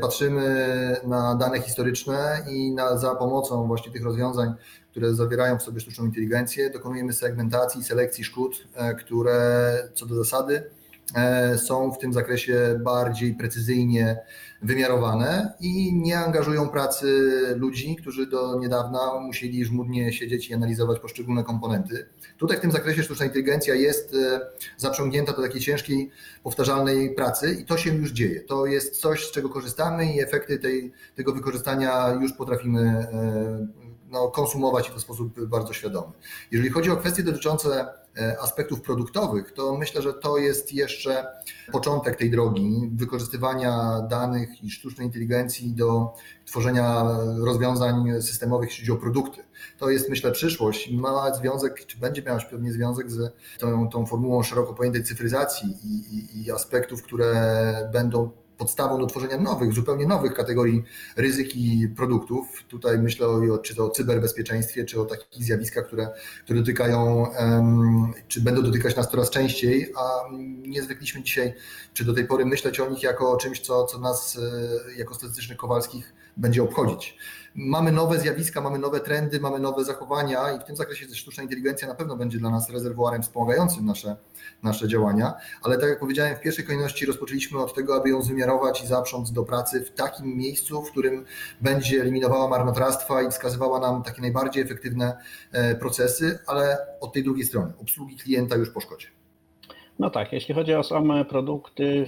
Patrzymy na dane historyczne i na, za pomocą właśnie tych rozwiązań, które zawierają w sobie sztuczną inteligencję, dokonujemy segmentacji, selekcji szkód, e, które co do zasady są w tym zakresie bardziej precyzyjnie wymiarowane i nie angażują pracy ludzi, którzy do niedawna musieli żmudnie siedzieć i analizować poszczególne komponenty. Tutaj w tym zakresie sztuczna inteligencja jest e, zaprzągnięta do takiej ciężkiej, powtarzalnej pracy i to się już dzieje. To jest coś, z czego korzystamy i efekty tej, tego wykorzystania już potrafimy e, no, konsumować w sposób bardzo świadomy. Jeżeli chodzi o kwestie dotyczące E, aspektów produktowych, to myślę, że to jest jeszcze początek tej drogi wykorzystywania danych i sztucznej inteligencji do tworzenia rozwiązań systemowych, jeśli chodzi o produkty. To jest, myślę, przyszłość i ma związek, czy będzie miała pewnie związek z tą, tą formułą szeroko pojętej cyfryzacji i, i, i aspektów, które będą podstawą do tworzenia nowych, zupełnie nowych kategorii ryzyk i produktów. Tutaj myślę o, czy to o cyberbezpieczeństwie, czy o takich zjawiskach, które, które dotykają, czy będą dotykać nas coraz częściej, a nie zwykliśmy dzisiaj, czy do tej pory myśleć o nich jako o czymś, co, co nas e, jako statystycznych Kowalskich będzie obchodzić mamy nowe zjawiska, mamy nowe trendy, mamy nowe zachowania i w tym zakresie sztuczna inteligencja na pewno będzie dla nas rezerwuarem wspomagającym nasze, nasze działania, ale tak jak powiedziałem, w pierwszej kolejności rozpoczęliśmy od tego, aby ją wymiarować i zaprząc do pracy w takim miejscu, w którym będzie eliminowała marnotrawstwa i wskazywała nam takie najbardziej efektywne e, procesy, ale od tej drugiej strony, obsługi klienta już po szkodzie. No tak, jeśli chodzi o same produkty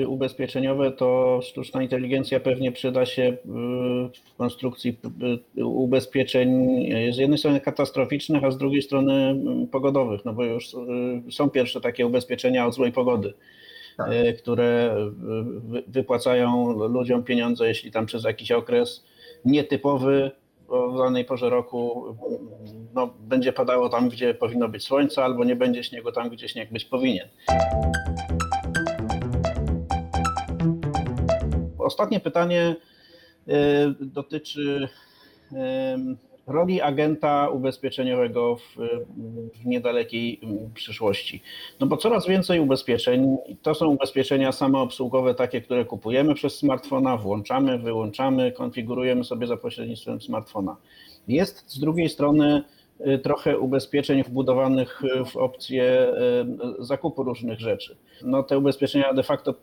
y, ubezpieczeniowe, to sztuczna inteligencja pewnie przyda się y, w konstrukcji y, ubezpieczeń z jednej strony katastroficznych, a z drugiej strony mm, pogodowych, no bo już są pierwsze takie ubezpieczenia od złej pogody. Tak. które wypłacają ludziom pieniądze, jeśli tam przez jakiś okres nietypowy o danej porze roku no, będzie padało tam, gdzie powinno być słońce, albo nie będzie śniegu tam, gdzie śnieg być powinien. Ostatnie pytanie y, dotyczy roli agenta ubezpieczeniowego w, w, niedalekiej mm, przyszłości. No bo coraz więcej ubezpieczeń, to są ubezpieczenia samoobsługowe, takie, które kupujemy przez smartfona, włączamy, wyłączamy, konfigurujemy sobie za pośrednictwem smartfona. Jest z drugiej strony trochę ubezpieczeń wbudowanych w opcję y, zakupu różnych rzeczy. No te ubezpieczenia de facto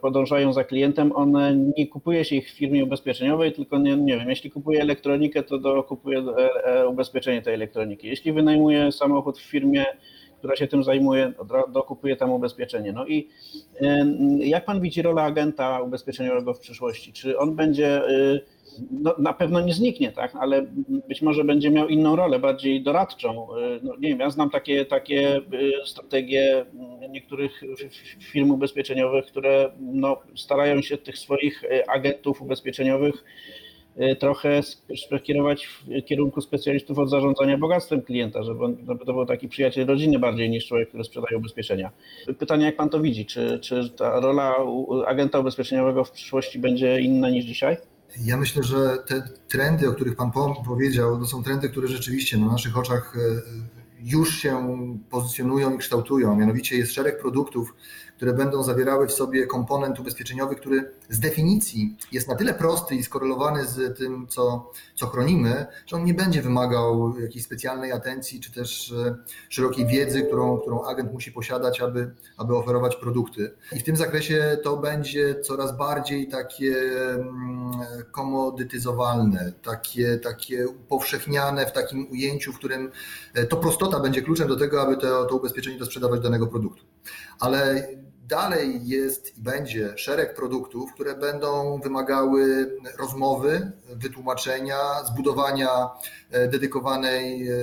podążają za klientem, one nie kupuje się ich w firmie ubezpieczeniowej, tylko nie, nie wiem, jeśli kupuje elektronikę, to dokupuje e, e, ubezpieczenie tej elektroniki. Jeśli wynajmuje samochód w firmie, która się tym zajmuje, dokupuje tam ubezpieczenie. No i jak pan widzi rolę agenta ubezpieczeniowego w przyszłości? Czy on będzie y, no, na pewno nie zniknie, tak, ale być może będzie miał inną rolę, bardziej doradczą. No, nie wiem, ja znam takie, takie y, strategie niektórych firm ubezpieczeniowych, które no, starają się tych swoich y, agentów ubezpieczeniowych y, trochę skierować w kierunku specjalistów od zarządzania bogactwem klienta, żeby to był taki przyjaciel rodziny bardziej niż człowiek, który sprzedaje ubezpieczenia. Pytanie, jak pan to widzi? Czy, czy ta rola agenta ubezpieczeniowego w przyszłości będzie inna niż dzisiaj? Ja myślę, że te trendy, o których Pan powiedział, to są trendy, które rzeczywiście na naszych oczach e, już się pozycjonują i kształtują. Mianowicie jest szereg produktów, które będą zawierały w sobie komponent ubezpieczeniowy, który z definicji jest na tyle prosty i skorelowany z tym, co, co chronimy, że on nie będzie wymagał jakiejś specjalnej atencji czy też e, szerokiej wiedzy, którą, którą agent musi posiadać, aby, aby oferować produkty. I w tym zakresie to będzie coraz bardziej takie mm, komodytyzowalne, takie, takie upowszechniane w takim ujęciu, w którym e, to prostota będzie kluczem do tego, aby to, to ubezpieczenie to sprzedawać danego produktu. Ale dalej jest i będzie szereg produktów, które będą wymagały rozmowy, wytłumaczenia, zbudowania e, dedykowanej e,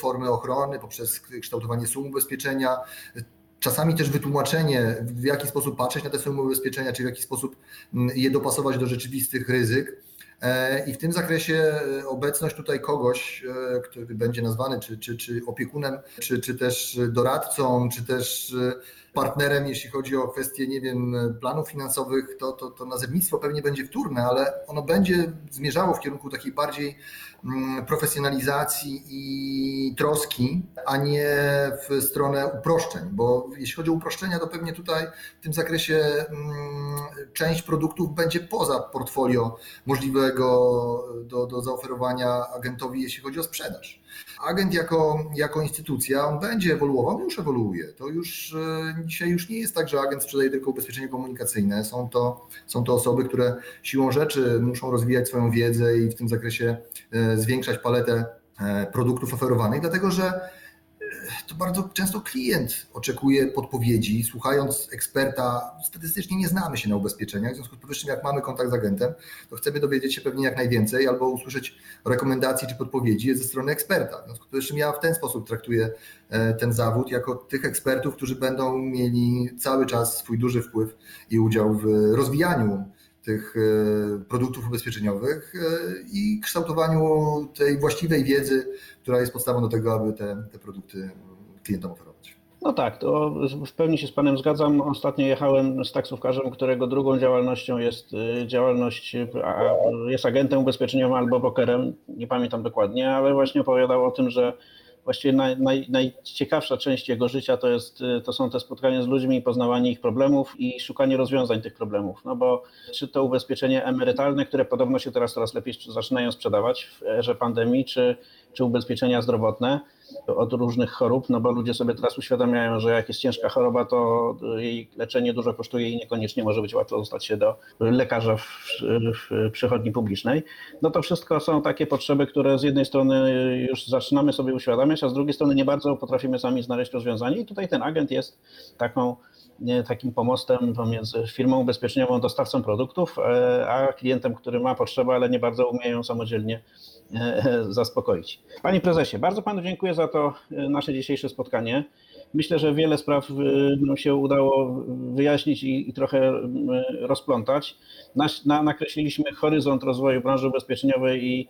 formy ochrony poprzez kształtowanie sum ubezpieczenia. Czasami też wytłumaczenie, w jaki sposób patrzeć na te sumy ubezpieczenia, czy w jaki sposób je dopasować do rzeczywistych ryzyk. E, I w tym zakresie obecność tutaj kogoś, który będzie nazwany czy, czy, czy opiekunem, czy, czy też doradcą, czy też partnerem, jeśli chodzi o kwestie, nie wiem, planów finansowych, to, to, to nazewnictwo pewnie będzie wtórne, ale ono będzie zmierzało w kierunku takiej bardziej mm, profesjonalizacji i troski, a nie w stronę uproszczeń, bo jeśli chodzi o uproszczenia, to pewnie tutaj w tym zakresie mm, część produktów będzie poza portfolio możliwego do, do zaoferowania agentowi, jeśli chodzi o sprzedaż. Agent jako, jako instytucja, on będzie ewoluował, już ewoluuje. To już e, dzisiaj już nie jest tak, że agent sprzedaje tylko ubezpieczenie komunikacyjne. Są to, są to osoby, które siłą rzeczy muszą rozwijać swoją wiedzę i w tym zakresie e, zwiększać paletę e, produktów oferowanych, dlatego że to bardzo często klient oczekuje podpowiedzi, słuchając eksperta. Statystycznie nie znamy się na ubezpieczeniach, w związku z powyższym, jak mamy kontakt z agentem, to chcemy dowiedzieć się pewnie jak najwięcej albo usłyszeć rekomendacji czy podpowiedzi ze strony eksperta. W związku z powyższym, ja w ten sposób traktuję e, ten zawód jako tych ekspertów, którzy będą mieli cały czas swój duży wpływ i udział w rozwijaniu tych e, produktów ubezpieczeniowych e, i kształtowaniu tej właściwej wiedzy, która jest podstawą do tego, aby te, te produkty klientom oferować. No tak, to w pełni się z Panem zgadzam. Ostatnio jechałem z taksówkarzem, którego drugą działalnością jest y, działalność, jest agentem ubezpieczeniowym albo brokerem, nie pamiętam dokładnie, ale właśnie opowiadał o tym, że właściwie naj, naj, najciekawsza część jego życia to, jest, y, to są te spotkania z ludźmi, poznawanie ich problemów i szukanie rozwiązań tych problemów. No bo czy to ubezpieczenie emerytalne, które podobno się teraz coraz lepiej zaczynają sprzedawać w erze pandemii, czy, czy ubezpieczenia zdrowotne, od różnych chorób, no bo ludzie sobie teraz uświadamiają, że jak jest ciężka choroba, to jej leczenie dużo kosztuje i niekoniecznie może być łatwo dostać się do lekarza w, w przychodni publicznej. No to wszystko są takie potrzeby, które z jednej strony już zaczynamy sobie uświadamiać, a z drugiej strony nie bardzo potrafimy sami znaleźć rozwiązanie i tutaj ten agent jest taką takim pomostem pomiędzy firmą ubezpieczeniową, dostawcą produktów, e, a klientem, który ma potrzebę, ale nie bardzo umieją samodzielnie zaspokoić. Panie prezesie, bardzo panu dziękuję za to e, nasze dzisiejsze spotkanie. Myślę, że wiele spraw nam się udało wyjaśnić i, i trochę rozplątać. Na, nakreśliliśmy horyzont rozwoju branży ubezpieczeniowej i,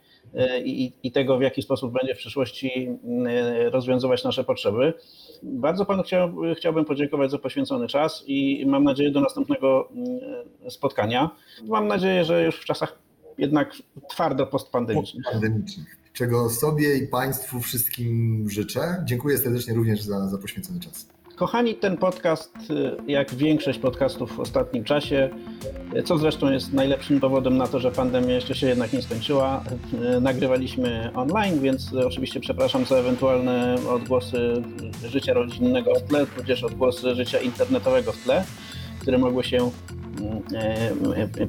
i, i tego, w jaki sposób będzie w przyszłości rozwiązywać nasze potrzeby. Bardzo panu chciał, chciałbym podziękować za poświęcony czas i mam nadzieję do następnego spotkania. Mam nadzieję, że już w czasach jednak twardo postpandemicznych. Postpandemicznych. Czego sobie i Państwu wszystkim życzę. Dziękuję serdecznie również za, za poświęcony czas. Kochani, ten podcast, y, jak większość podcastów w ostatnim czasie, y, co zresztą jest najlepszym dowodem na to, że pandemia jeszcze się jednak nie skończyła, y, nagrywaliśmy online, więc oczywiście przepraszam za ewentualne odgłosy życia rodzinnego w tle, tudzież odgłosy życia internetowego w tle, które mogły się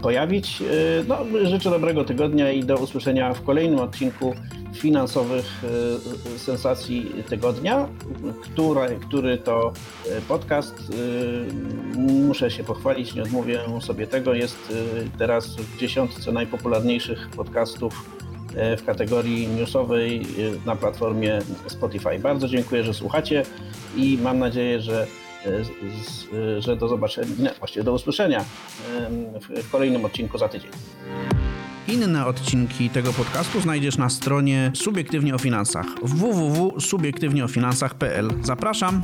pojawić. No, życzę dobrego tygodnia i do usłyszenia w kolejnym odcinku finansowych e, sensacji tygodnia, który, który to e, podcast, e, muszę się pochwalić, nie odmówię sobie tego, jest teraz w dziesiątce najpopularniejszych podcastów w kategorii newsowej na platformie Spotify. Bardzo dziękuję, że słuchacie i mam nadzieję, że, że do zobaczenia, właściwie do usłyszenia w kolejnym odcinku za tydzień. Inne odcinki tego podcastu znajdziesz na stronie Subiektywnie o Finansach www.subiektywnieofinansach.pl. Zapraszam!